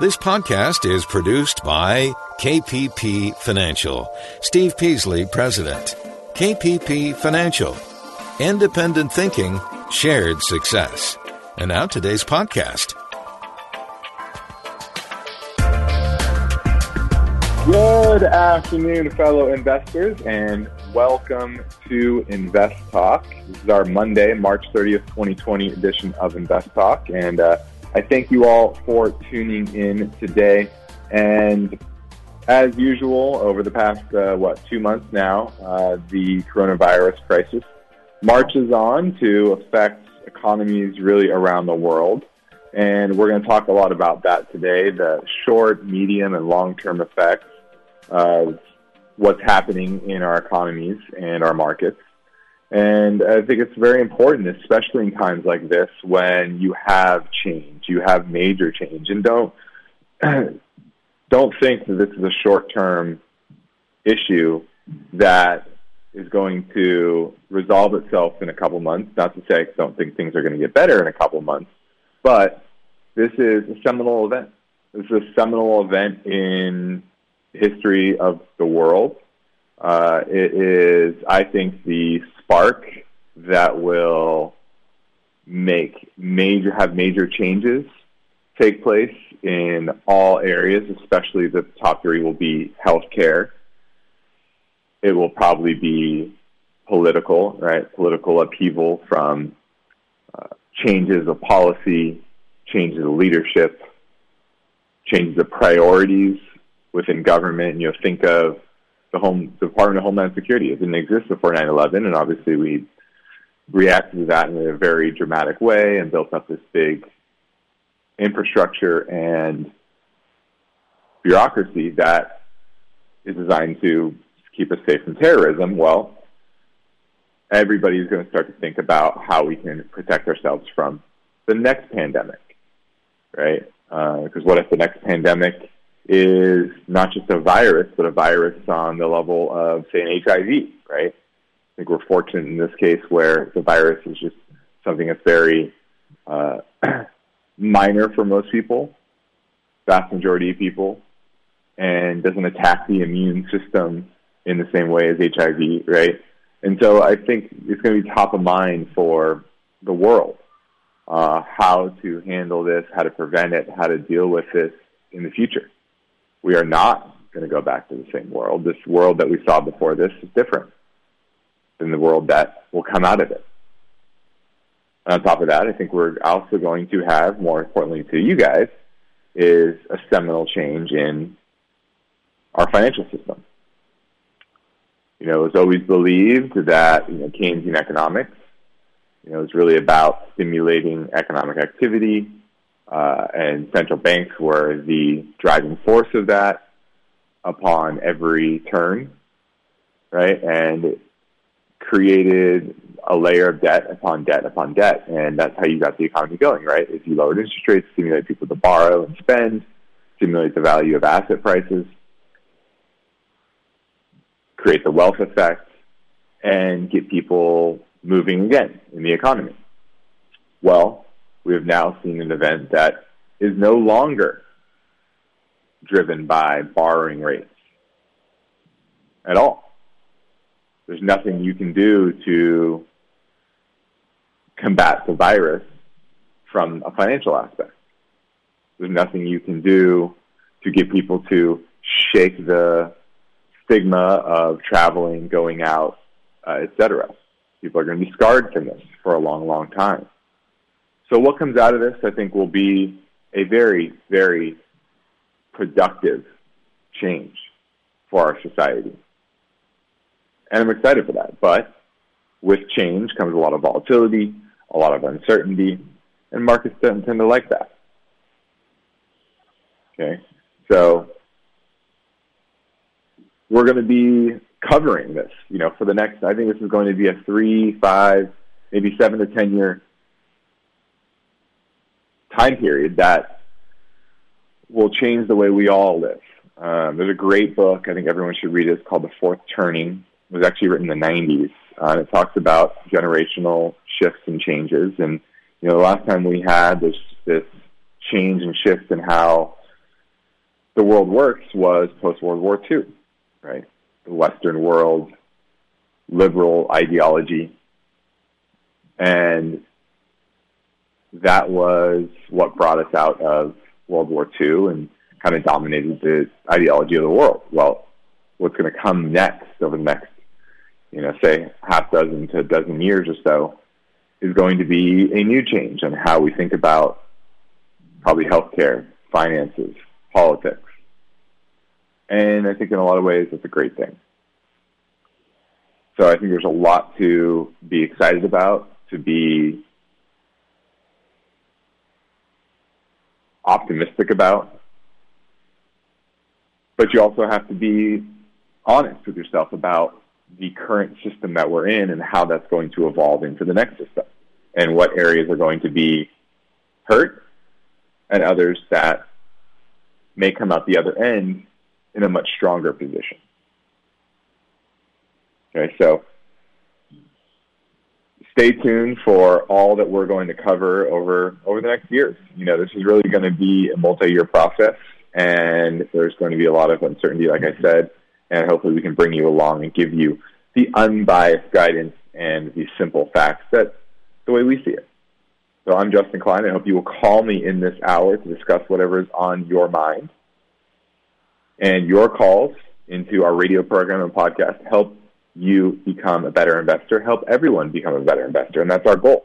This podcast is produced by KPP Financial. Steve Peasley, President. KPP Financial. Independent thinking, shared success. And now today's podcast. Good afternoon, fellow investors, and welcome to Invest Talk. This is our Monday, March 30th, 2020 edition of Invest Talk. And uh, I thank you all for tuning in today. And as usual, over the past, uh, what, two months now, uh, the coronavirus crisis marches on to affect economies really around the world. And we're going to talk a lot about that today the short, medium, and long term effects of what's happening in our economies and our markets. And I think it's very important, especially in times like this, when you have change, you have major change, and don't don't think that this is a short-term issue that is going to resolve itself in a couple months. Not to say I don't think things are going to get better in a couple months, but this is a seminal event. This is a seminal event in history of the world. Uh, it is, I think, the spark that will make major have major changes take place in all areas, especially the top three will be healthcare. It will probably be political, right? Political upheaval from uh, changes of policy, changes of leadership, changes of priorities within government. And, You know, think of the home the Department of Homeland Security. It didn't exist before 9/11, and obviously we reacted to that in a very dramatic way and built up this big infrastructure and bureaucracy that is designed to keep us safe from terrorism. Well, everybody's going to start to think about how we can protect ourselves from the next pandemic, right? Because uh, what if the next pandemic is not just a virus, but a virus on the level of, say, an HIV, right? I think we're fortunate in this case where the virus is just something that's very uh, minor for most people, vast majority of people, and doesn't attack the immune system in the same way as HIV, right? And so I think it's going to be top of mind for the world uh, how to handle this, how to prevent it, how to deal with this in the future we are not going to go back to the same world. This world that we saw before this is different than the world that will come out of it. And on top of that, I think we're also going to have, more importantly to you guys, is a seminal change in our financial system. You know, it was always believed that you know, Keynesian economics, you know, is really about stimulating economic activity, uh, and central banks were the driving force of that upon every turn, right? And created a layer of debt upon debt upon debt, and that's how you got the economy going, right? If you lowered interest rates, stimulate people to borrow and spend, stimulate the value of asset prices, create the wealth effect, and get people moving again in the economy. Well, we have now seen an event that is no longer driven by borrowing rates at all. There's nothing you can do to combat the virus from a financial aspect. There's nothing you can do to get people to shake the stigma of traveling, going out, uh, etc. People are going to be scarred from this for a long, long time. So what comes out of this, I think, will be a very, very productive change for our society. And I'm excited for that. But with change comes a lot of volatility, a lot of uncertainty, and markets don't tend to like that. Okay? So we're going to be covering this, you know, for the next, I think this is going to be a three, five, maybe seven to 10 year time period that will change the way we all live. Um, there's a great book I think everyone should read. It. It's called The Fourth Turning. It was actually written in the 90s, uh, and it talks about generational shifts and changes. And you know, the last time we had this this change and shift in how the world works was post World War II, right? The Western world, liberal ideology, and that was what brought us out of World War II and kind of dominated the ideology of the world. Well, what's going to come next over the next, you know, say half dozen to a dozen years or so is going to be a new change on how we think about probably healthcare, finances, politics. And I think in a lot of ways it's a great thing. So I think there's a lot to be excited about, to be optimistic about. But you also have to be honest with yourself about the current system that we're in and how that's going to evolve into the next system and what areas are going to be hurt and others that may come out the other end in a much stronger position. Okay, so stay tuned for all that we're going to cover over over the next years. You know, this is really going to be a multi-year process, and there's going to be a lot of uncertainty, like I said, and hopefully we can bring you along and give you the unbiased guidance and the simple facts that the way we see it. So I'm Justin Klein. I hope you will call me in this hour to discuss whatever is on your mind. And your calls into our radio program and podcast help you become a better investor, help everyone become a better investor, and that's our goal.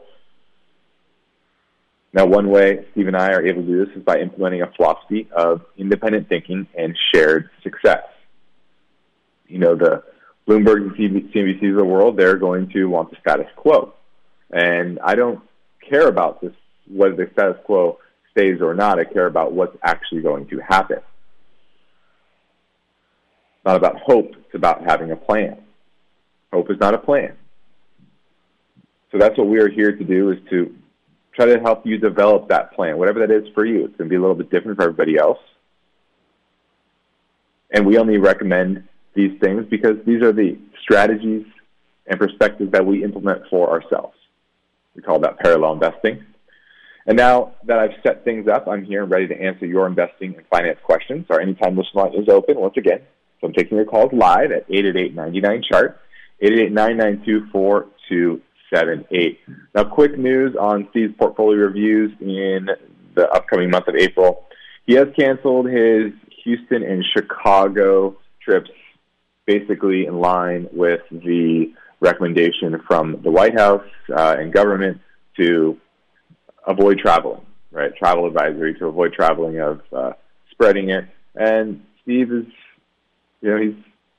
Now, one way Steve and I are able to do this is by implementing a philosophy of independent thinking and shared success. You know, the Bloomberg and CNBCs of the world, they're going to want the status quo. And I don't care about this, whether the status quo stays or not. I care about what's actually going to happen. It's not about hope, it's about having a plan. Hope is not a plan. So that's what we are here to do is to try to help you develop that plan, whatever that is for you. It's going to be a little bit different for everybody else. And we only recommend these things because these are the strategies and perspectives that we implement for ourselves. We call that parallel investing. And now that I've set things up, I'm here and ready to answer your investing and finance questions. Our anytime listen line is open once again. So I'm taking your calls live at 888-99-CHART. 888-992-4278. Now, quick news on Steve's portfolio reviews in the upcoming month of April. He has canceled his Houston and Chicago trips basically in line with the recommendation from the White House uh, and government to avoid traveling, right? Travel advisory to avoid traveling of uh, spreading it. And Steve is, you know, he's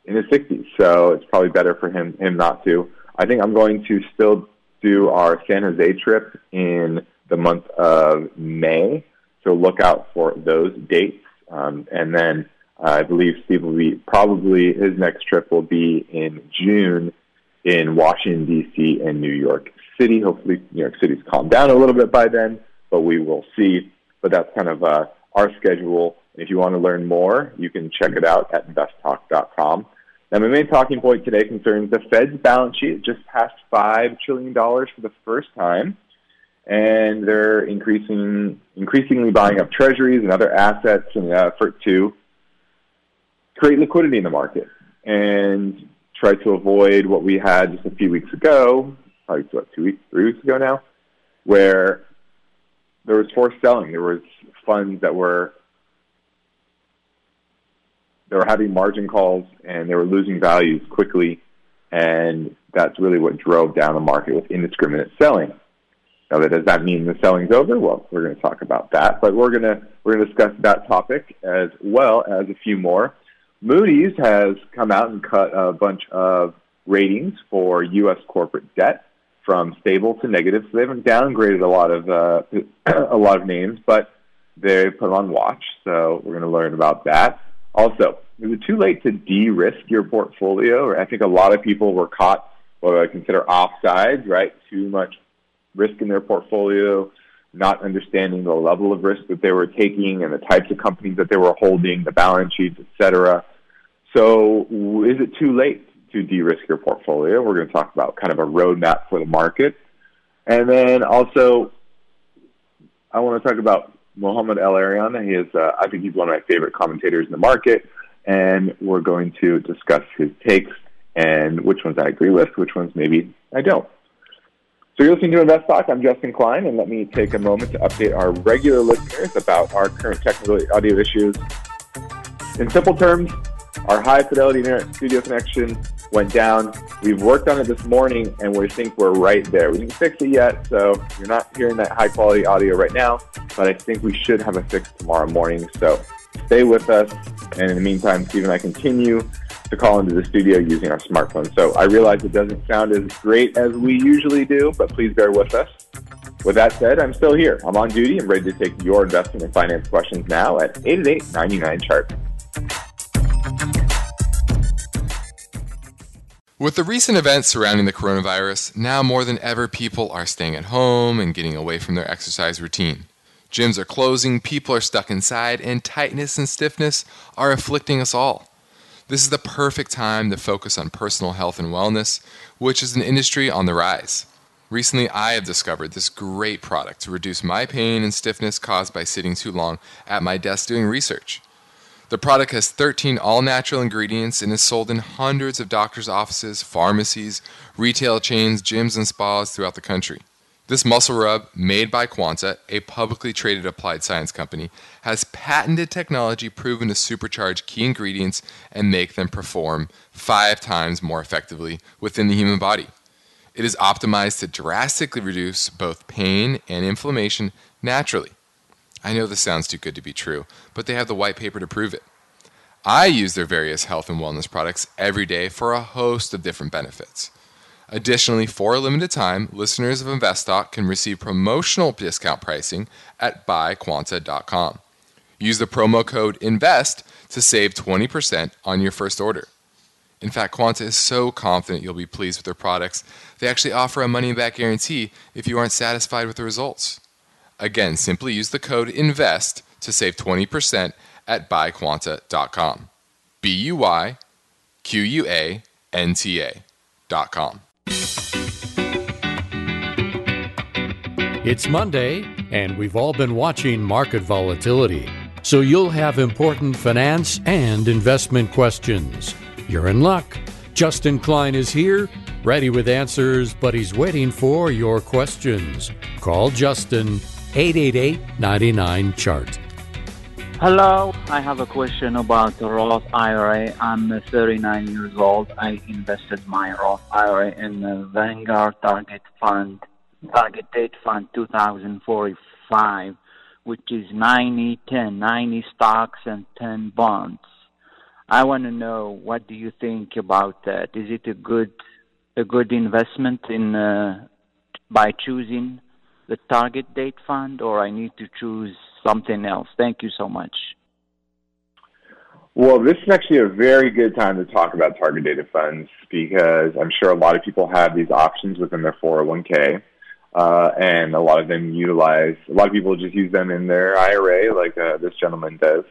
in his 60s, so it's probably better for him him not to. I think I'm going to still do our San Jose trip in the month of May, so look out for those dates. Um, and then uh, I believe Steve will be probably his next trip will be in June in Washington D.C. and New York City. Hopefully, New York City's calmed down a little bit by then, but we will see. But that's kind of uh, our schedule. If you want to learn more, you can check it out at investtalk.com. Now, my main talking point today concerns the Fed's balance sheet. It just passed $5 trillion for the first time, and they're increasing, increasingly buying up treasuries and other assets in an effort to create liquidity in the market and try to avoid what we had just a few weeks ago, probably what, two weeks, three weeks ago now, where there was forced selling. There was funds that were they were having margin calls and they were losing values quickly, and that's really what drove down the market with indiscriminate selling. Now, does that mean the selling's over? Well, we're going to talk about that, but we're going to we're going to discuss that topic as well as a few more. Moody's has come out and cut a bunch of ratings for U.S. corporate debt from stable to negative. So they haven't downgraded a lot of uh, a lot of names, but they put them on watch. So we're going to learn about that. Also, is it too late to de-risk your portfolio? I think a lot of people were caught what I consider offsides, right? Too much risk in their portfolio, not understanding the level of risk that they were taking and the types of companies that they were holding, the balance sheets, etc. So, is it too late to de-risk your portfolio? We're going to talk about kind of a roadmap for the market, and then also I want to talk about Mohamed El-Erian. He is, uh, I think he's one of my favorite commentators in the market, and we're going to discuss his takes and which ones I agree with, which ones maybe I don't. So you're listening to Invest Talk. I'm Justin Klein, and let me take a moment to update our regular listeners about our current technical audio issues. In simple terms, our high fidelity internet studio connection went down. We've worked on it this morning, and we think we're right there. We didn't fix it yet, so you're not hearing that high quality audio right now, but I think we should have a fix tomorrow morning. So stay with us, and in the meantime, Steve and I continue to call into the studio using our smartphone. So I realize it doesn't sound as great as we usually do, but please bear with us. With that said, I'm still here. I'm on duty. I'm ready to take your investment and finance questions now at 888 99 chart. With the recent events surrounding the coronavirus, now more than ever people are staying at home and getting away from their exercise routine. Gyms are closing, people are stuck inside, and tightness and stiffness are afflicting us all. This is the perfect time to focus on personal health and wellness, which is an industry on the rise. Recently, I have discovered this great product to reduce my pain and stiffness caused by sitting too long at my desk doing research. The product has 13 all natural ingredients and is sold in hundreds of doctors' offices, pharmacies, retail chains, gyms, and spas throughout the country. This muscle rub, made by Quanta, a publicly traded applied science company, has patented technology proven to supercharge key ingredients and make them perform five times more effectively within the human body. It is optimized to drastically reduce both pain and inflammation naturally. I know this sounds too good to be true, but they have the white paper to prove it. I use their various health and wellness products every day for a host of different benefits. Additionally, for a limited time, listeners of InvestTalk can receive promotional discount pricing at buyquanta.com. Use the promo code INVEST to save 20% on your first order. In fact, Quanta is so confident you'll be pleased with their products, they actually offer a money back guarantee if you aren't satisfied with the results. Again, simply use the code INVEST to save 20% at buyquanta.com. B U Y Q U A N T A.com. It's Monday, and we've all been watching market volatility. So you'll have important finance and investment questions. You're in luck. Justin Klein is here, ready with answers, but he's waiting for your questions. Call Justin 888 99 Chart. Hello, I have a question about the Roth IRA. I'm 39 years old. I invested my Roth IRA in the Vanguard Target Fund, Target Date Fund 2045, which is 90, 10, 90 stocks and 10 bonds. I want to know what do you think about that? Is it a good a good investment in uh, by choosing the target date fund or I need to choose something else? Thank you so much. Well, this is actually a very good time to talk about target date funds because I'm sure a lot of people have these options within their 401k. Uh, and a lot of them utilize, a lot of people just use them in their IRA, like uh, this gentleman does.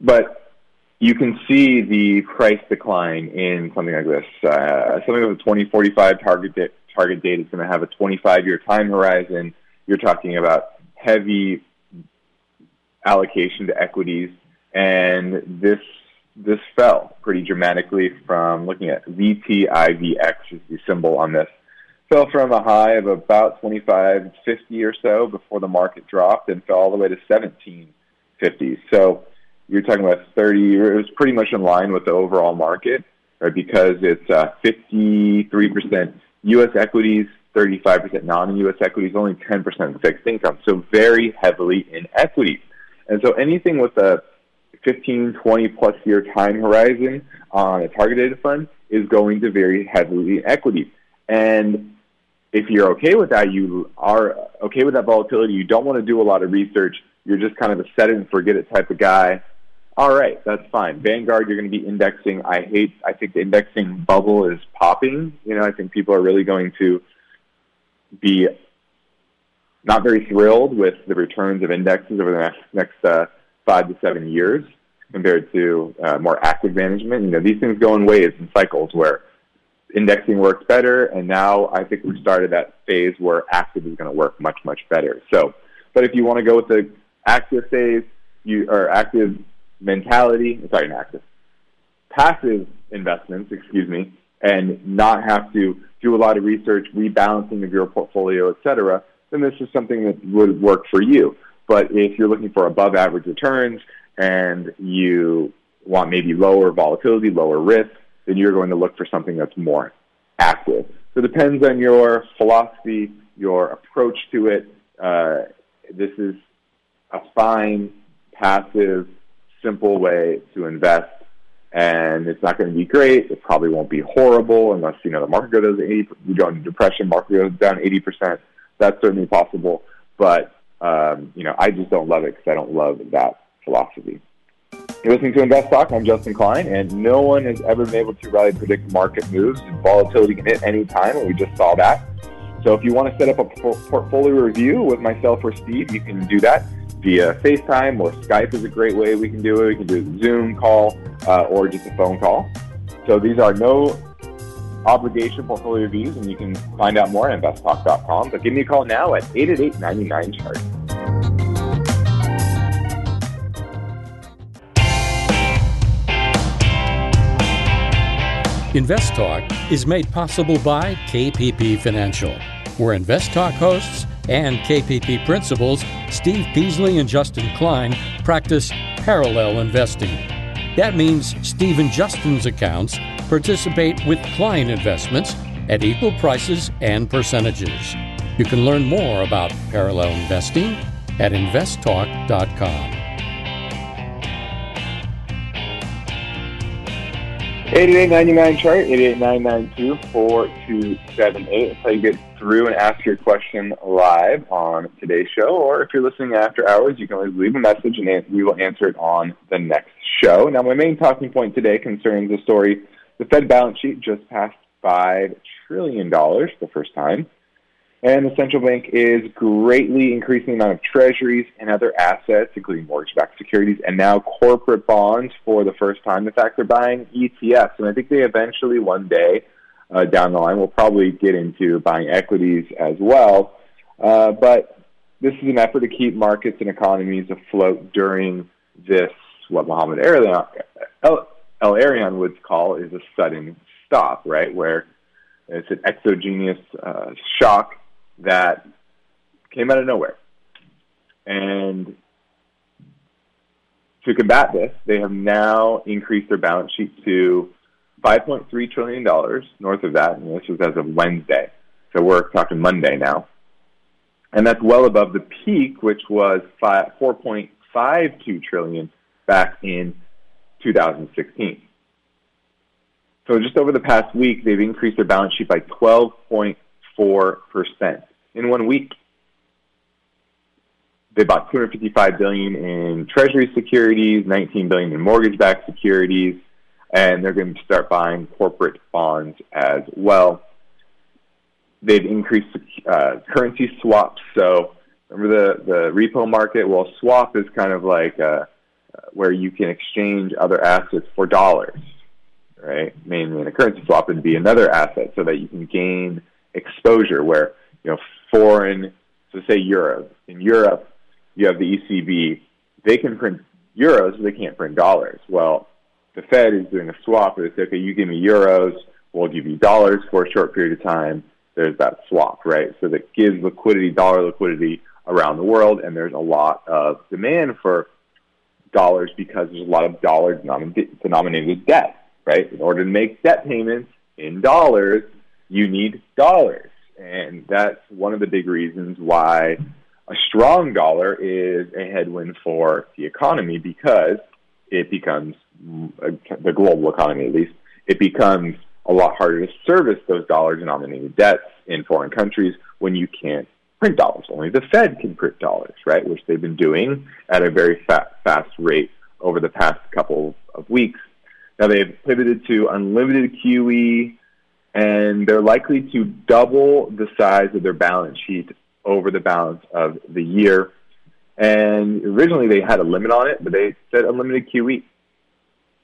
But you can see the price decline in something like this. Uh, something with a 2045 target date, target date is going to have a 25 year time horizon. You're talking about heavy allocation to equities, and this this fell pretty dramatically from looking at VTIVX is the symbol on this. Fell from a high of about 2550 or so before the market dropped and fell all the way to 1750. So you're talking about 30, it was pretty much in line with the overall market, right? Because it's uh, 53% U.S. equities, 35% non-U.S. equities, only 10% fixed income. So very heavily in equities. And so anything with a 15, 20 plus year time horizon on a targeted fund is going to very heavily in equities. And if you're okay with that, you are okay with that volatility, you don't want to do a lot of research, you're just kind of a set it and forget it type of guy, all right, that's fine. Vanguard, you're going to be indexing. I hate, I think the indexing bubble is popping. You know, I think people are really going to be not very thrilled with the returns of indexes over the next, next uh, five to seven years compared to uh, more active management. You know, these things go in waves and cycles where indexing works better, and now I think we've started that phase where active is going to work much, much better. So But if you want to go with the active phase, you are active mentality, sorry, active, passive investments, excuse me, and not have to do a lot of research, rebalancing of your portfolio, et cetera, then this is something that would work for you. But if you're looking for above average returns and you want maybe lower volatility, lower risk, then you're going to look for something that's more active. So it depends on your philosophy, your approach to it. Uh, this is a fine, passive, simple way to invest and it's not going to be great. It probably won't be horrible unless you know the market goes 80. You go into depression, market goes down 80 percent. That's certainly possible, but um, you know I just don't love it because I don't love that philosophy. You're listening to Invest Talk. I'm Justin Klein, and no one has ever been able to really predict market moves. And volatility can hit any time, and we just saw that. So if you want to set up a portfolio review with myself or Steve, you can do that via FaceTime or Skype is a great way we can do it. We can do a Zoom call uh, or just a phone call. So these are no obligation portfolio reviews, and you can find out more at investtalk.com. But give me a call now at 888 chart. Invest Talk is made possible by KPP Financial, where Invest Talk hosts and KPP principals Steve Peasley and Justin client practice parallel investing. That means Steve and Justin's accounts participate with Klein investments at equal prices and percentages. You can learn more about parallel investing at investtalk.com. 8899 chart, 88992-4278. That's how you get through and ask your question live on today's show. Or if you're listening after hours, you can always leave a message and we will answer it on the next show. Now, my main talking point today concerns the story the Fed balance sheet just passed $5 trillion for the first time. And the central bank is greatly increasing the amount of treasuries and other assets, including mortgage backed securities and now corporate bonds for the first time. In fact, they're buying ETFs. And I think they eventually, one day uh, down the line, will probably get into buying equities as well. Uh, but this is an effort to keep markets and economies afloat during this, what Mohamed El-Erian would call is a sudden stop, right? Where it's an exogenous uh, shock that came out of nowhere. And to combat this, they have now increased their balance sheet to $5.3 trillion north of that. And this was as of Wednesday. So we're talking Monday now. And that's well above the peak, which was 4.52 trillion back in 2016. So just over the past week, they've increased their balance sheet by 12.4% in one week. They bought 255 billion in treasury securities, 19 billion in mortgage-backed securities, and they're going to start buying corporate bonds as well. They've increased uh, currency swaps. So remember the, the repo market? Well, swap is kind of like uh, where you can exchange other assets for dollars, right? Mainly in a currency swap would be another asset so that you can gain exposure where, you know, foreign, so say Europe. In Europe, you have the ECB. They can print euros, but they can't print dollars. Well, the Fed is doing a swap where they say, okay, you give me euros, we'll give you dollars for a short period of time. There's that swap, right? So that gives liquidity, dollar liquidity around the world, and there's a lot of demand for dollars because there's a lot of dollar denominated debt, right? In order to make debt payments in dollars, you need dollars. And that's one of the big reasons why a strong dollar is a headwind for the economy because it becomes mm, the global economy at least, it becomes a lot harder to service those dollar denominated debts in foreign countries when you can't print dollars. Only the Fed can print dollars, right? Which they've been doing at a very fa- fast rate over the past couple of weeks. Now they've pivoted to unlimited QE, and they're likely to double the size of their balance sheet over the balance of the year. And originally they had a limit on it, but they said unlimited QE.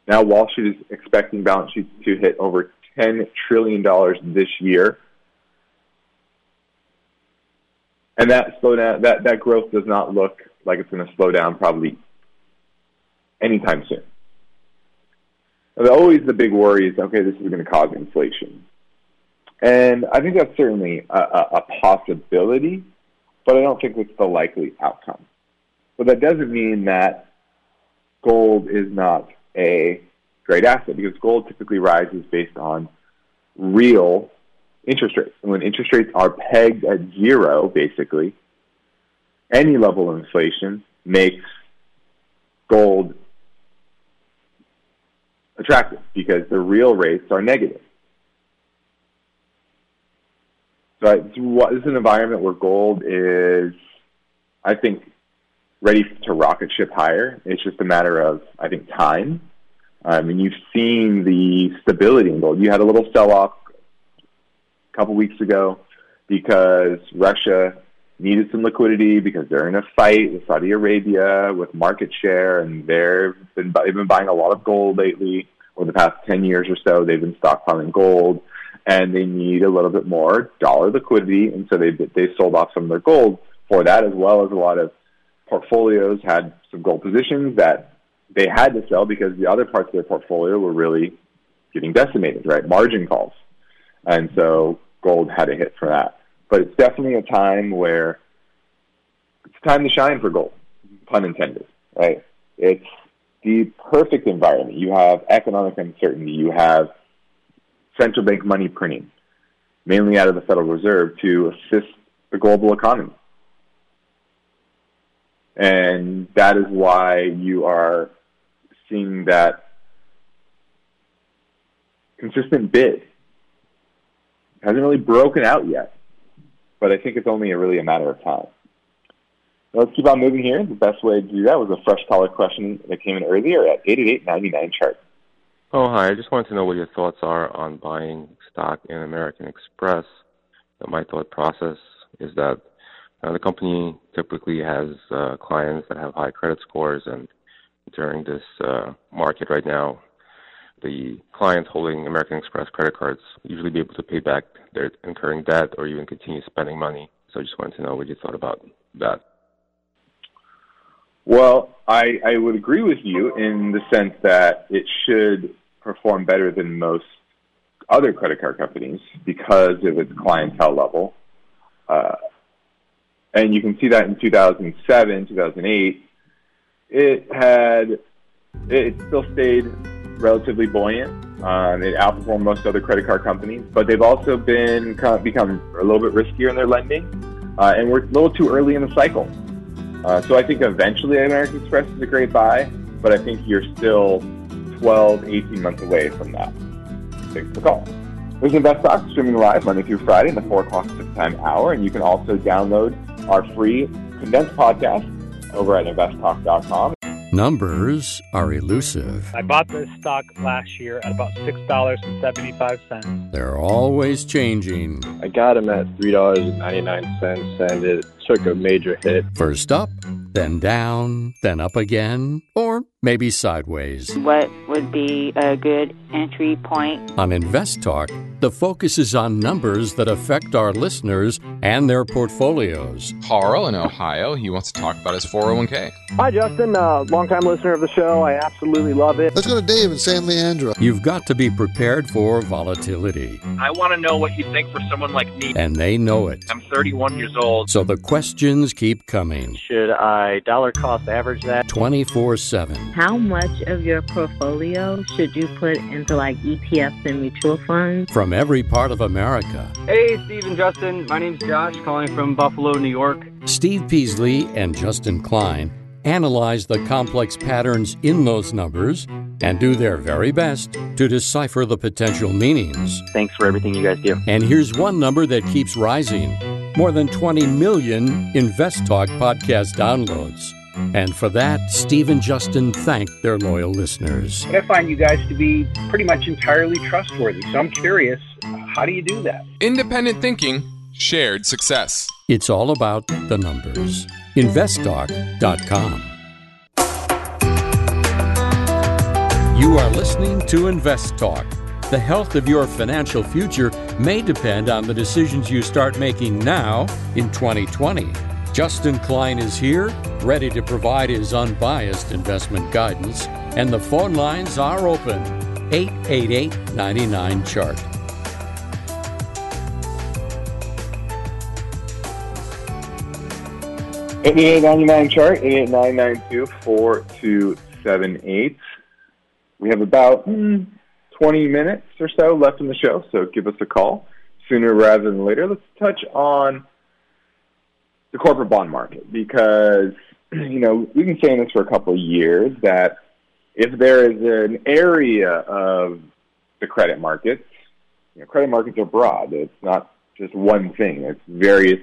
Now Wall Street is expecting balance sheets to hit over $10 trillion this year. and that slowdown, that that growth does not look like it's going to slow down probably anytime soon. Always the big worry is okay, this is going to cause inflation, and I think that's certainly a, a, possibility, but I don't think it's the likely outcome. But that doesn't mean that gold is not a great asset because gold typically rises based on real interest rates. And when interest rates are pegged at zero, basically, any level of inflation makes gold attractive because the real rates are negative. So is an environment where gold is, I think, ready to rocket ship higher. It's just a matter of, I think, time. I mean, you've seen the stability in gold. You had a little sell-off a couple weeks ago because Russia needed some liquidity because they're in a fight with Saudi Arabia with market share, and they've been they've been buying a lot of gold lately. Over the past ten years or so, they've been stockpiling gold, and they need a little bit more dollar liquidity, and so they they sold off some of their gold for that, as well as a lot of portfolios had some gold positions that they had to sell because the other parts of their portfolio were really getting decimated, right? Margin calls. And so gold had a hit for that. But it's definitely a time where it's time to shine for gold, pun intended, right? It's the perfect environment. You have economic uncertainty. You have central bank money printing, mainly out of the Federal Reserve, to assist the global economy. And that is why you are seeing that consistent bid. It hasn't really broken out yet, but I think it's only a, really a matter of time. let's keep on moving here. The best way to do that was a fresh caller question that came in earlier at 888-99 chart. Oh, hi. I just wanted to know what your thoughts are on buying stock in American Express. My thought process is that uh, the company typically has uh, clients that have high credit scores, and during this uh, market right now, the clients holding American Express credit cards usually be able to pay back their incurring debt or even continue spending money. So I just wanted to know what you thought about that. Well, I, I would agree with you in the sense that it should perform better than most other credit card companies because of its clientele level. Uh, and you can see that in 2007, 2008, it had it still stayed relatively buoyant. Um, it outperformed most other credit card companies, but they've also been kind of become a little bit riskier in their lending, uh, and we're a little too early in the cycle. Uh, so I think eventually American Express is a great buy, but I think you're still 12, 18 months away from that. Thanks for the call. There's Invest Talk streaming live Monday through Friday in the 4 o'clock Pacific time hour, and you can also download our free condensed podcast over at investtalk.com. Numbers are elusive. I bought this stock last year at about $6.75. They're always changing. I got them at $3.99 and it took a major hit. First up, then down, then up again, or maybe sideways. What would be a good entry point? On Invest Talk, the focus is on numbers that affect our listeners and their portfolios. Carl in Ohio, he wants to talk about his 401k. Hi, Justin. Uh, longtime listener of the show. I absolutely love it. Let's go to Dave in San Leandro. You've got to be prepared for volatility. I want to know what you think for someone like me. And they know it. I'm 31 years old. So the questions keep coming. Should I dollar cost average that? 24 7. How much of your portfolio should you put into like ETFs and mutual funds? From every part of America. Hey, Steve and Justin. My name's Josh, calling from Buffalo, New York. Steve Peasley and Justin Klein analyze the complex patterns in those numbers and do their very best to decipher the potential meanings. Thanks for everything you guys do. And here's one number that keeps rising more than 20 million Invest Talk podcast downloads. And for that, Steve and Justin thank their loyal listeners. I find you guys to be pretty much entirely trustworthy. So I'm curious, how do you do that? Independent thinking, shared success. It's all about the numbers. InvestTalk.com. You are listening to Invest Talk. The health of your financial future may depend on the decisions you start making now in 2020. Justin Klein is here, ready to provide his unbiased investment guidance, and the phone lines are open 888 99 Chart. Eighty-eight ninety-nine chart eight eight nine nine two four two seven eight. We have about mm, twenty minutes or so left in the show, so give us a call sooner rather than later. Let's touch on the corporate bond market because you know we've been saying this for a couple of years that if there is an area of the credit markets, you know, credit markets are broad. It's not just one thing. It's various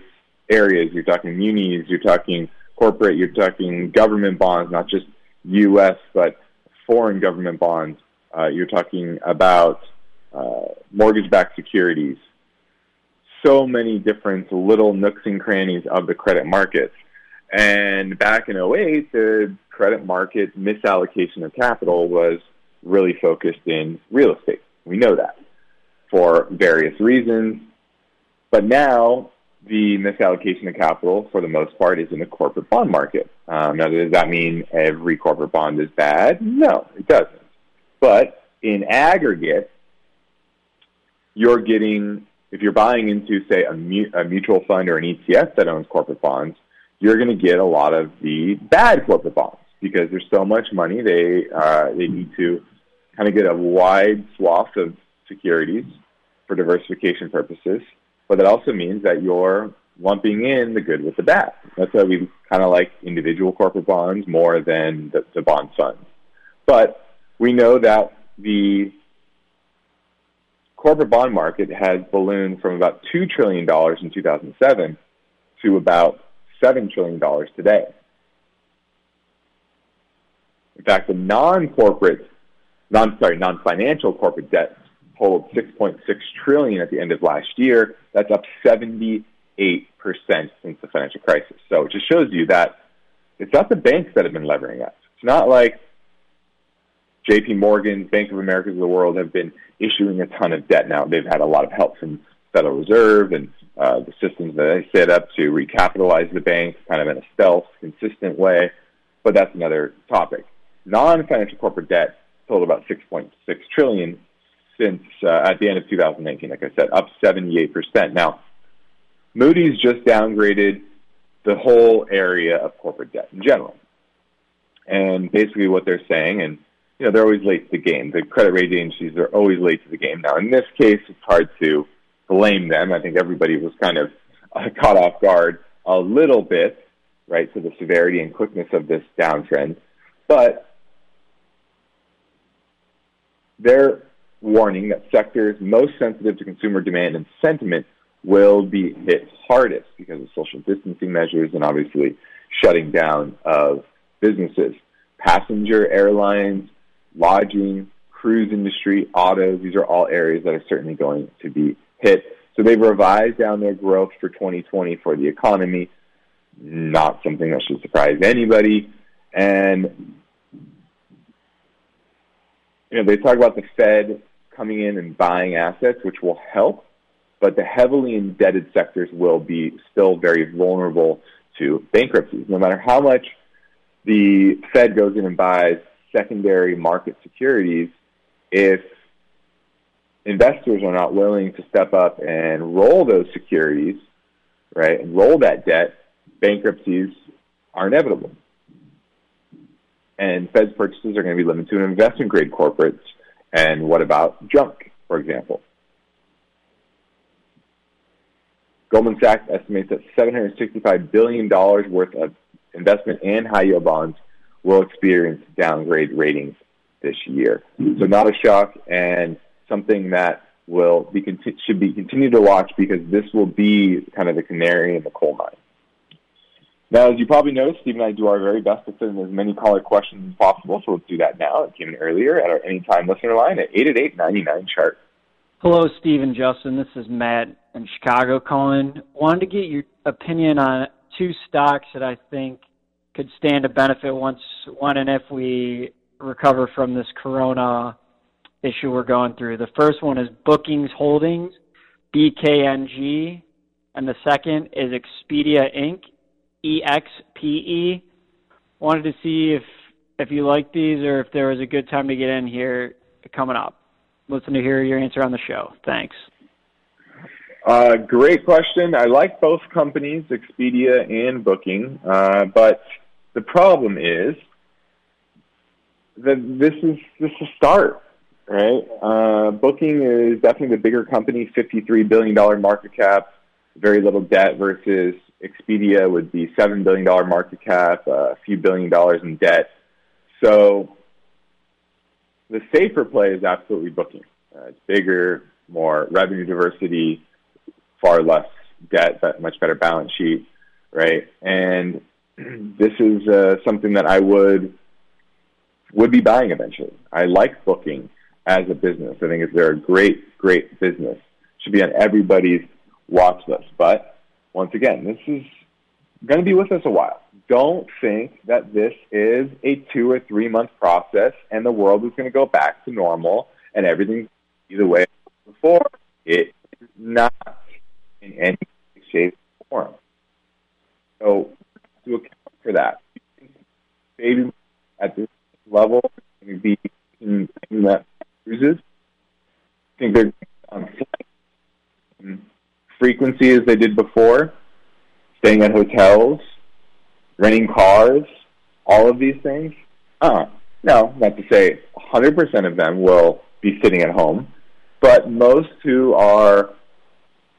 areas. You're talking munis, you're talking corporate, you're talking government bonds, not just U.S. but foreign government bonds. Uh, you're talking about uh, mortgage-backed securities. So many different little nooks and crannies of the credit markets. And back in 08, the credit market misallocation of capital was really focused in real estate. We know that for various reasons. But now the misallocation of capital, for the most part, is in the corporate bond market. Um, now, does that mean every corporate bond is bad? No, it doesn't. But in aggregate, you're getting, if you're buying into, say, a, mu- a mutual fund or an ETF that owns corporate bonds, you're going to get a lot of the bad corporate bonds because there's so much money they uh, they need to kind of get a wide swath of securities for diversification purposes but that also means that you're lumping in the good with the bad. That's why we kind of like individual corporate bonds more than the, the bond funds. But we know that the corporate bond market has ballooned from about $2 trillion in 2007 to about $7 trillion today. In fact, the non-corporate, non sorry, non-financial corporate debt totaled 6.6 trillion at the end of last year. That's up 78% since the financial crisis. So it just shows you that it's not the banks that have been levering up. It's not like JP Morgan, Bank of America of the world have been issuing a ton of debt now. They've had a lot of help from Federal Reserve and uh, the systems that they set up to recapitalize the banks kind of in a stealth, consistent way. But that's another topic. Non-financial corporate debt totaled about 6.6 trillion since uh, at the end of 2019, like I said, up 78%. Now, Moody's just downgraded the whole area of corporate debt in general. And basically what they're saying, and you know, they're always late to the game. The credit rating agencies are always late to the game. Now, in this case, it's hard to blame them. I think everybody was kind of uh, caught off guard a little bit, right, to the severity and quickness of this downtrend. But they're warning that sectors most sensitive to consumer demand and sentiment will be hit hardest because of social distancing measures and obviously shutting down of businesses. Passenger airlines, lodging, cruise industry, autos, these are all areas that are certainly going to be hit. So they've revised down their growth for 2020 for the economy. Not something that should surprise anybody. And you know, they talk about the Fed coming in and buying assets, which will help, but the heavily indebted sectors will be still very vulnerable to bankruptcies. No matter how much the Fed goes in and buys secondary market securities, if investors are not willing to step up and roll those securities, right, and roll that debt, bankruptcies are inevitable. And Fed's purchases are going to be limited to investment grade corporates and what about junk, for example? Goldman Sachs estimates that $765 billion worth of investment and high yield bonds will experience downgrade ratings this year. So not a shock and something that will be should be continued to watch because this will be kind of the canary in the coal mine. Now, as you probably know, Steve and I do our very best to fit in as many caller questions as possible, so let's do that now. It came in earlier at our anytime listener line at 888-99-CHART. Hello, Steve and Justin. This is Matt in Chicago calling. Wanted to get your opinion on two stocks that I think could stand to benefit once, when and if we recover from this corona issue we're going through. The first one is Bookings Holdings. BKNG, and the second is Expedia Inc. E X P E. Wanted to see if if you like these or if there was a good time to get in here coming up. Listen to hear your answer on the show. Thanks. Uh, great question. I like both companies, Expedia and Booking, uh, but the problem is that this is this is a start, right? Uh, Booking is definitely the bigger company, fifty-three billion dollar market cap, very little debt, versus Expedia would be seven billion dollar market cap, uh, a few billion dollars in debt. So the safer play is absolutely Booking. Uh, it's bigger, more revenue diversity far less debt, but much better balance sheet, right? And this is uh, something that I would would be buying eventually. I like booking as a business. I think they're a great, great business. Should be on everybody's watch list. But once again, this is going to be with us a while. Don't think that this is a two or three month process and the world is going to go back to normal and everything be the way before. It is not in any shape or form. So to account for that, maybe at this level, be in that cruises. I think they're on frequency as they did before, staying at hotels, renting cars, all of these things. Uh, no, not to say 100% of them will be sitting at home, but most who are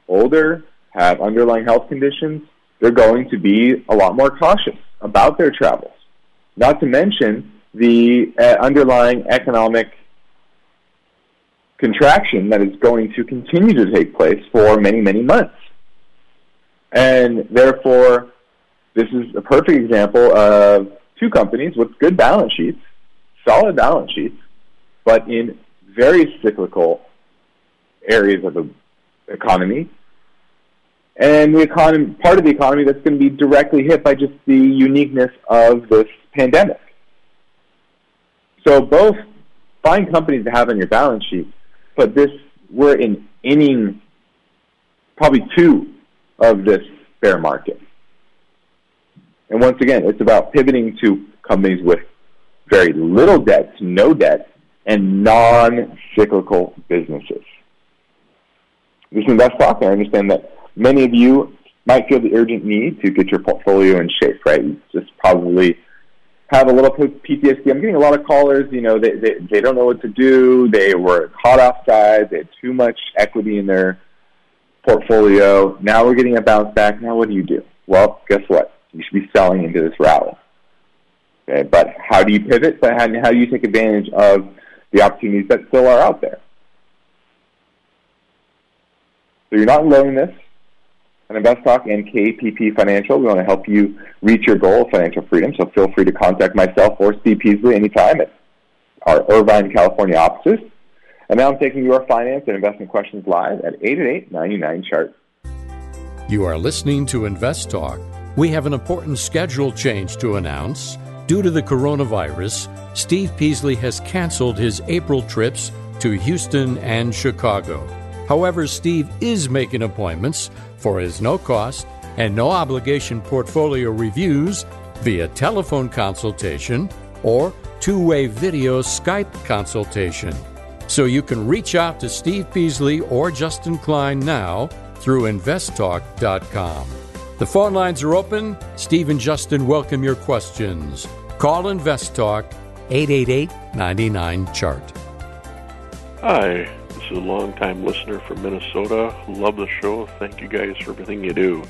older, have underlying health conditions, they're going to be a lot more cautious about their travels. Not to mention the uh, underlying economic contraction that is going to continue to take place for many, many months. And therefore, this is a perfect example of two companies with good balance sheets, solid balance sheets, but in very cyclical areas of the economy, and the economy, part of the economy that's going to be directly hit by just the uniqueness of this pandemic. So both fine companies to have on your balance sheet, but this we're in inning probably two of this bear market. And once again, it's about pivoting to companies with very little debt, no debt, and non-cyclical businesses. This invest stock, I understand that many of you might feel the urgent need to get your portfolio in shape, right? You just probably have a little PTSD. I'm getting a lot of callers, you know, they, they, they don't know what to do. They were caught off guard. They had too much equity in their portfolio. Now we're getting a bounce back. Now what do you do? Well, guess what? You should be selling into this rally. Okay, but how do you pivot? But how, how do you take advantage of the opportunities that still are out there? So you're not alone in this. At InvestTalk and KPP Financial, we want to help you reach your goal of financial freedom. So feel free to contact myself or Steve Peasley anytime at our Irvine, California offices. And now I'm taking your finance and investment questions live at 888-99-CHART. You are listening to Invest Talk. We have an important schedule change to announce. Due to the coronavirus, Steve Peasley has canceled his April trips to Houston and Chicago. However, Steve is making appointments for his no cost and no obligation portfolio reviews via telephone consultation or two way video Skype consultation. So you can reach out to Steve Peasley or Justin Klein now through investtalk.com. The phone lines are open. Steve and Justin welcome your questions. Call InvestTalk 888 99 Chart. Hi, this is a long-time listener from Minnesota. Love the show. Thank you guys for everything you do.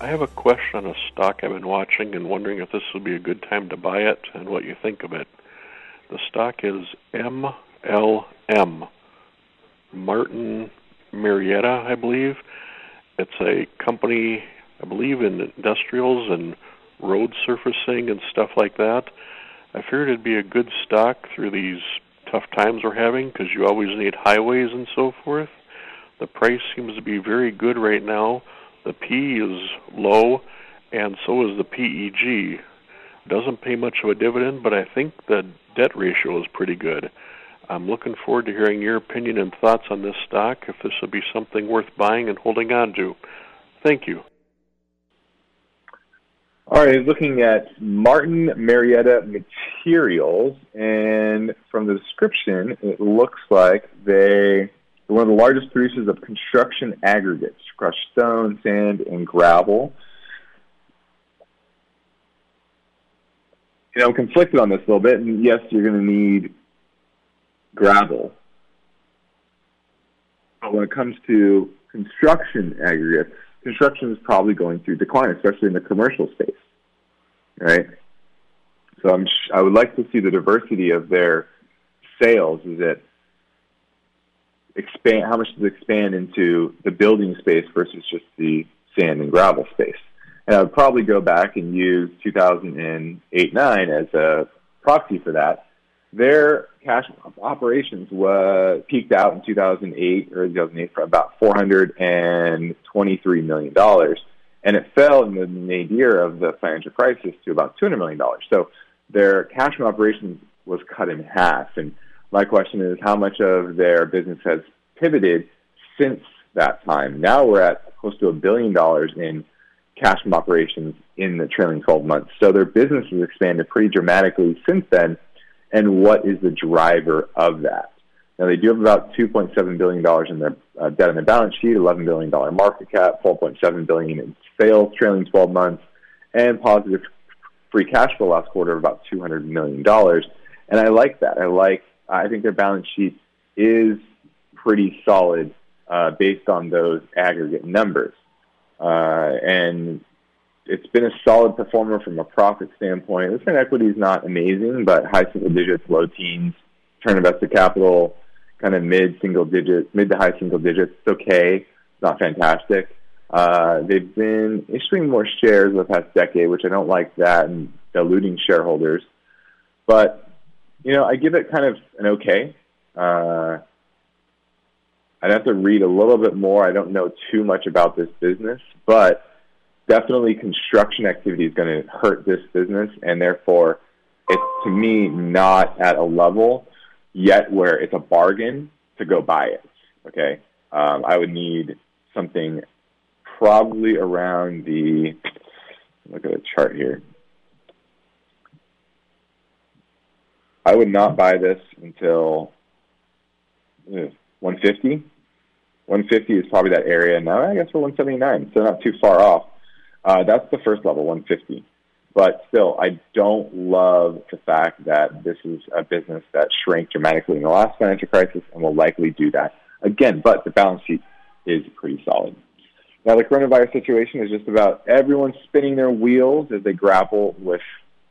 I have a question on a stock I've been watching and wondering if this would be a good time to buy it and what you think of it. The stock is MLM, Martin Marietta, I believe. It's a company, I believe, in industrials and road surfacing and stuff like that. I figured it'd be a good stock through these tough times we're having because you always need highways and so forth. The price seems to be very good right now. The P is low, and so is the PEG. Doesn't pay much of a dividend, but I think the debt ratio is pretty good. I'm looking forward to hearing your opinion and thoughts on this stock, if this will be something worth buying and holding on to. Thank you. All right, looking at Martin Marietta Materials, and from the description, it looks like they one of the largest producers of construction aggregates, crushed stone, sand, and gravel. You know, I'm conflicted on this a little bit, and yes, you're going to need gravel. But when it comes to construction aggregates, construction is probably going through decline, especially in the commercial space, right? So I'm sh- I would like to see the diversity of their sales. Is it expand? How much does it expand into the building space versus just the sand and gravel space? And I would probably go back and use 2008-9 as a proxy for that. Their cash operations was peaked out in 2008 or 2008 for about 423 million dollars, and it fell in the nadir of the financial crisis to about 200 million dollars. So their cash from operations was cut in half. And my question is, how much of their business has pivoted since that time? Now we're at close to a billion dollars in cash from operations in the trailing 12 months. So their business has expanded pretty dramatically since then and what is the driver of that. Now they do have about 2.7 billion dollars in their uh, debt on their balance sheet, 11 billion dollar market cap, 4.7 billion in sales trailing 12 months, and positive free cash flow last quarter of about 200 million dollars. And I like that. I like. I think their balance sheet is pretty solid uh, based on those aggregate numbers, uh, and it's been a solid performer from a profit standpoint. Kind equity is not amazing, but high single digits, low teens, return invested capital, kind of mid single digits, mid to high single digits. It's okay. It's not fantastic. Uh, they've been issuing more shares the past decade, which I don't like that, and diluting shareholders. But you know, I give it kind of an okay. Uh, I'd have to read a little bit more. I don't know too much about this business, but definitely construction activity is going to hurt this business, and therefore, it's to me not at a level yet where it's a bargain to go buy it. Okay, um, I would need something probably around the look at the chart here. I would not buy this until uh, 150. 150 is probably that area. Now I guess we're 179, so not too far off. Uh, that's the first level, 150. But still, I don't love the fact that this is a business that shrank dramatically in the last financial crisis and will likely do that again. But the balance sheet is pretty solid. Now, the coronavirus situation is just about everyone spinning their wheels as they grapple with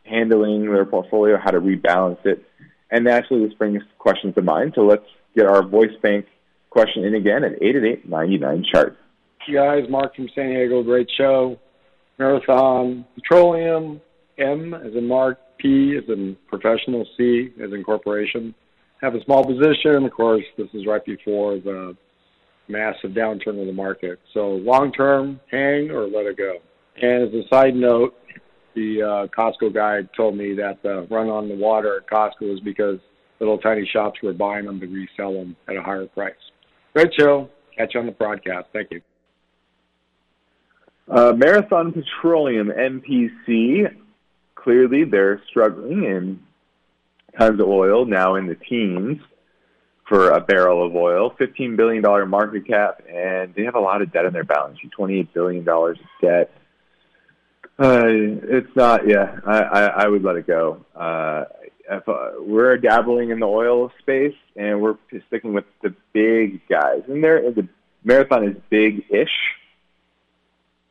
handling their portfolio, how to rebalance it. And naturally, this brings questions to mind. So let's get our voice bank question in again at 888 99 chart. Guys, Mark from San Diego, great show. Marathon Petroleum, M as in Mark, P as in professional, C as in corporation. Have a small position. Of course, this is right before the massive downturn of the market. So long term, hang or let it go. And as a side note, the uh, Costco guy told me that the run on the water at Costco is because little tiny shops were buying them to resell them at a higher price. Great show. Catch you on the broadcast. Thank you. Uh, Marathon Petroleum, MPC, clearly they're struggling in tons of oil, now in the teens for a barrel of oil, $15 billion market cap, and they have a lot of debt on their balance sheet, $28 billion of debt. Uh, it's not, yeah, I, I, I would let it go. Uh, if, uh, we're dabbling in the oil space, and we're sticking with the big guys. And they're, the marathon is big-ish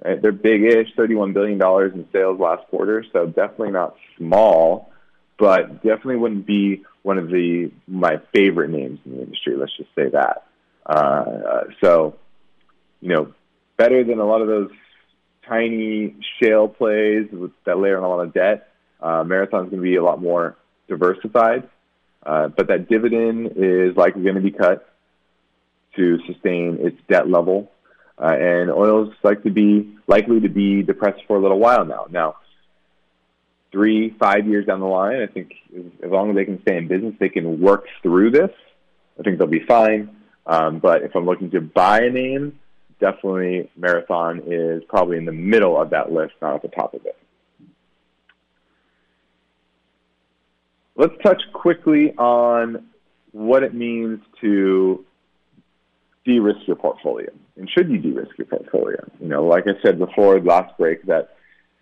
They're big-ish, $31 billion in sales last quarter, so definitely not small, but definitely wouldn't be one of the my favorite names in the industry. Let's just say that. Uh, so, you know, better than a lot of those tiny shale plays with, that layer on a lot of debt. Uh, Marathon's going to be a lot more diversified, uh, but that dividend is likely going to be cut to sustain its debt level uh, and oil is like to be likely to be depressed for a little while now. Now, three, five years down the line, I think as long as they can stay in business, they can work through this. I think they'll be fine. Um, but if I'm looking to buy a name, definitely Marathon is probably in the middle of that list, not at the top of it. Let's touch quickly on what it means to de-risk your portfolio. And should you de-risk your portfolio? You know, like I said before, last break, that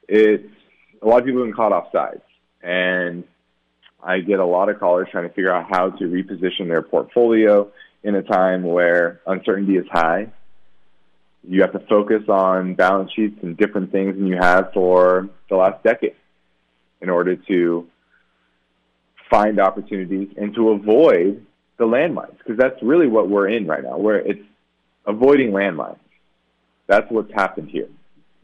it's a lot of people have been caught off sides. And I get a lot of callers trying to figure out how to reposition their portfolio in a time where uncertainty is high. You have to focus on balance sheets and different things than you have for the last decade in order to find opportunities and to avoid the landmines because that's really what we're in right now where it's avoiding landmines. That's what's happened here.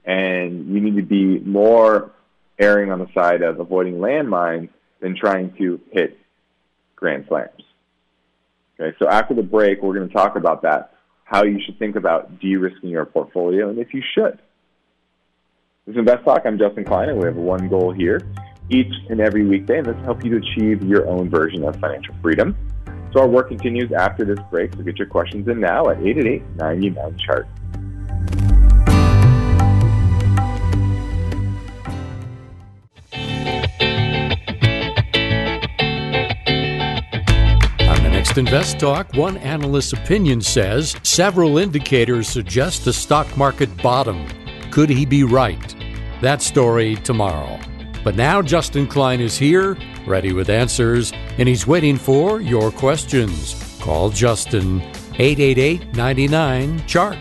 And you need to be more erring on the side of avoiding landmines than trying to hit grand slams. Okay so after the break we're going to talk about that how you should think about de-risking your portfolio and if you should. This is invest talk. I'm justin klein and we have one goal here each and every weekday, and this help you to achieve your own version of financial freedom. So our work continues after this break, so get your questions in now at 888-99-CHART. On the next Invest Talk, one analyst's opinion says several indicators suggest the stock market bottom. Could he be right? That story tomorrow. But now Justin Klein is here, ready with answers, and he's waiting for your questions. Call Justin 888 99 Chart.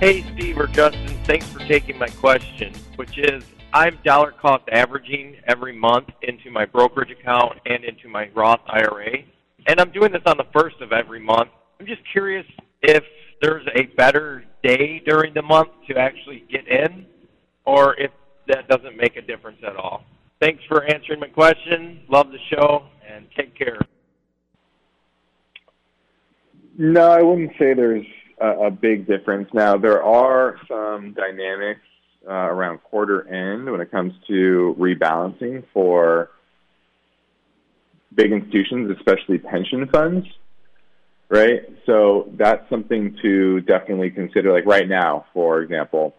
Hey, Steve or Justin, thanks for taking my question, which is I'm dollar cost averaging every month into my brokerage account and into my Roth IRA. And I'm doing this on the first of every month. I'm just curious if there's a better day during the month to actually get in, or if that doesn't make a difference at all. Thanks for answering my question. Love the show and take care. No, I wouldn't say there's a, a big difference. Now, there are some dynamics uh, around quarter end when it comes to rebalancing for big institutions, especially pension funds, right? So that's something to definitely consider. Like right now, for example,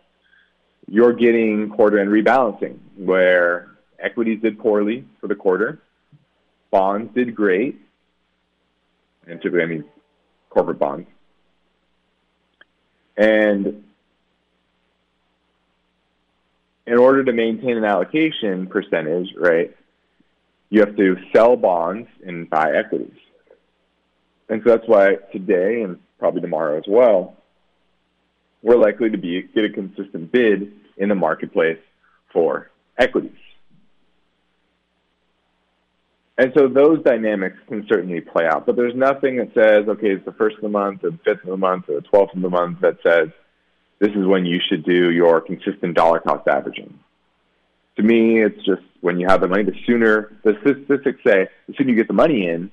you're getting quarter end rebalancing where equities did poorly for the quarter, bonds did great, and typically I mean corporate bonds. And in order to maintain an allocation percentage, right, you have to sell bonds and buy equities. And so that's why today and probably tomorrow as well, we're likely to be get a consistent bid in the marketplace for equities. And so those dynamics can certainly play out, but there's nothing that says, okay, it's the first of the month, or the fifth of the month, or the twelfth of the month that says this is when you should do your consistent dollar cost averaging. To me, it's just when you have the money, the sooner the statistics say, the sooner you get the money in,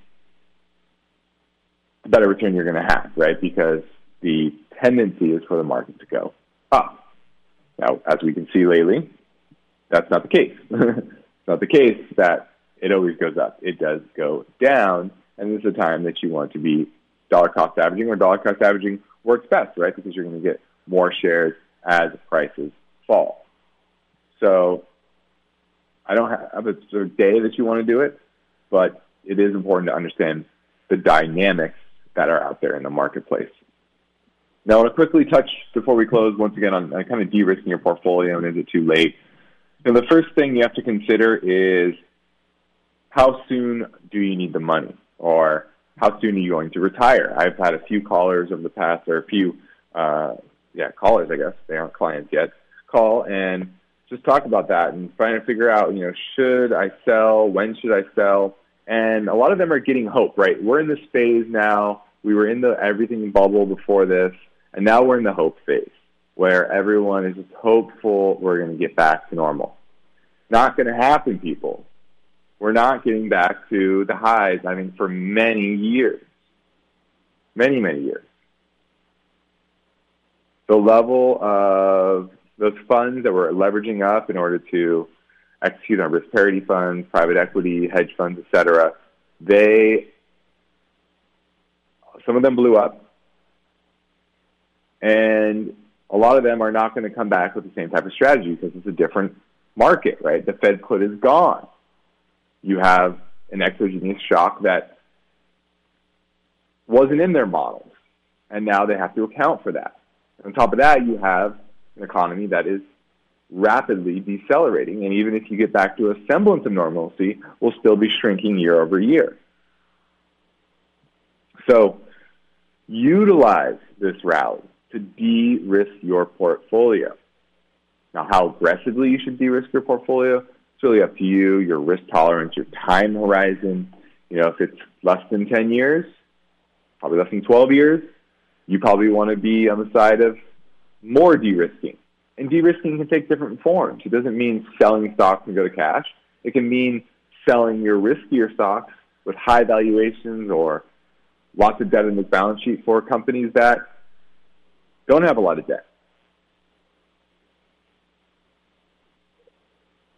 the better return you're going to have, right? Because the tendency is for the market to go up. Now, as we can see lately, that's not the case. it's not the case that it always goes up. It does go down, and this is a time that you want to be dollar cost averaging, or dollar cost averaging works best, right? Because you're going to get more shares as prices fall. So I don't have a sort of day that you want to do it, but it is important to understand the dynamics that are out there in the marketplace. Now, I want to quickly touch before we close once again on, on kind of de-risking your portfolio and is it too late? And the first thing you have to consider is how soon do you need the money or how soon are you going to retire? I've had a few callers over the past, or a few, uh, yeah, callers, I guess, they aren't clients yet, call and just talk about that and trying to figure out, you know, should I sell? When should I sell? And a lot of them are getting hope, right? We're in this phase now. We were in the everything bubble before this. And now we're in the hope phase where everyone is just hopeful we're going to get back to normal. Not going to happen, people. We're not getting back to the highs, I mean, for many years. Many, many years. The level of those funds that we're leveraging up in order to execute on risk parity funds, private equity, hedge funds, etc. They some of them blew up, and a lot of them are not going to come back with the same type of strategy because it's a different market, right? The Fed put is gone. You have an exogenous shock that wasn't in their models, and now they have to account for that. On top of that, you have an economy that is rapidly decelerating, and even if you get back to a semblance of normalcy, will still be shrinking year over year. So, utilize this rally to de-risk your portfolio. Now, how aggressively you should de-risk your portfolio, it's really up to you, your risk tolerance, your time horizon. You know, if it's less than 10 years, probably less than 12 years, you probably want to be on the side of more de-risking. And de-risking can take different forms. It doesn't mean selling stocks and go to cash. It can mean selling your riskier stocks with high valuations or lots of debt in the balance sheet for companies that don't have a lot of debt,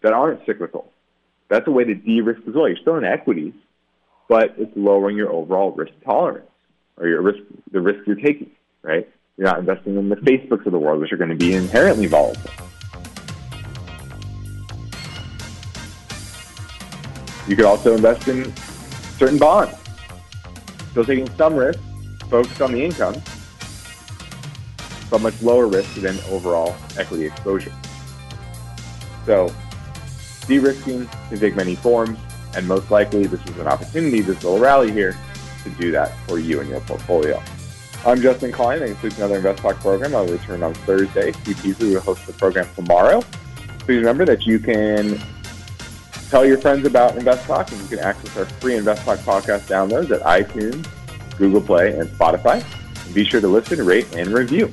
that aren't cyclical. That's a way to de-risk as well. You're still in equities, but it's lowering your overall risk tolerance or your risk, the risk you're taking, right? You're not investing in the Facebooks of the world, which are going to be inherently volatile. You could also invest in certain bonds. Still taking some risk, focused on the income, but much lower risk than overall equity exposure. So, de-risking can take many forms, and most likely this is an opportunity, this little rally here, to do that for you and your portfolio. I'm Justin Klein. That concludes another Invest Talk program. I'll return on Thursday. Steve Peasley will host the program tomorrow. Please remember that you can tell your friends about Invest Talk, and you can access our free Invest Talk podcast downloads at iTunes, Google Play, and Spotify. And be sure to listen, rate, and review.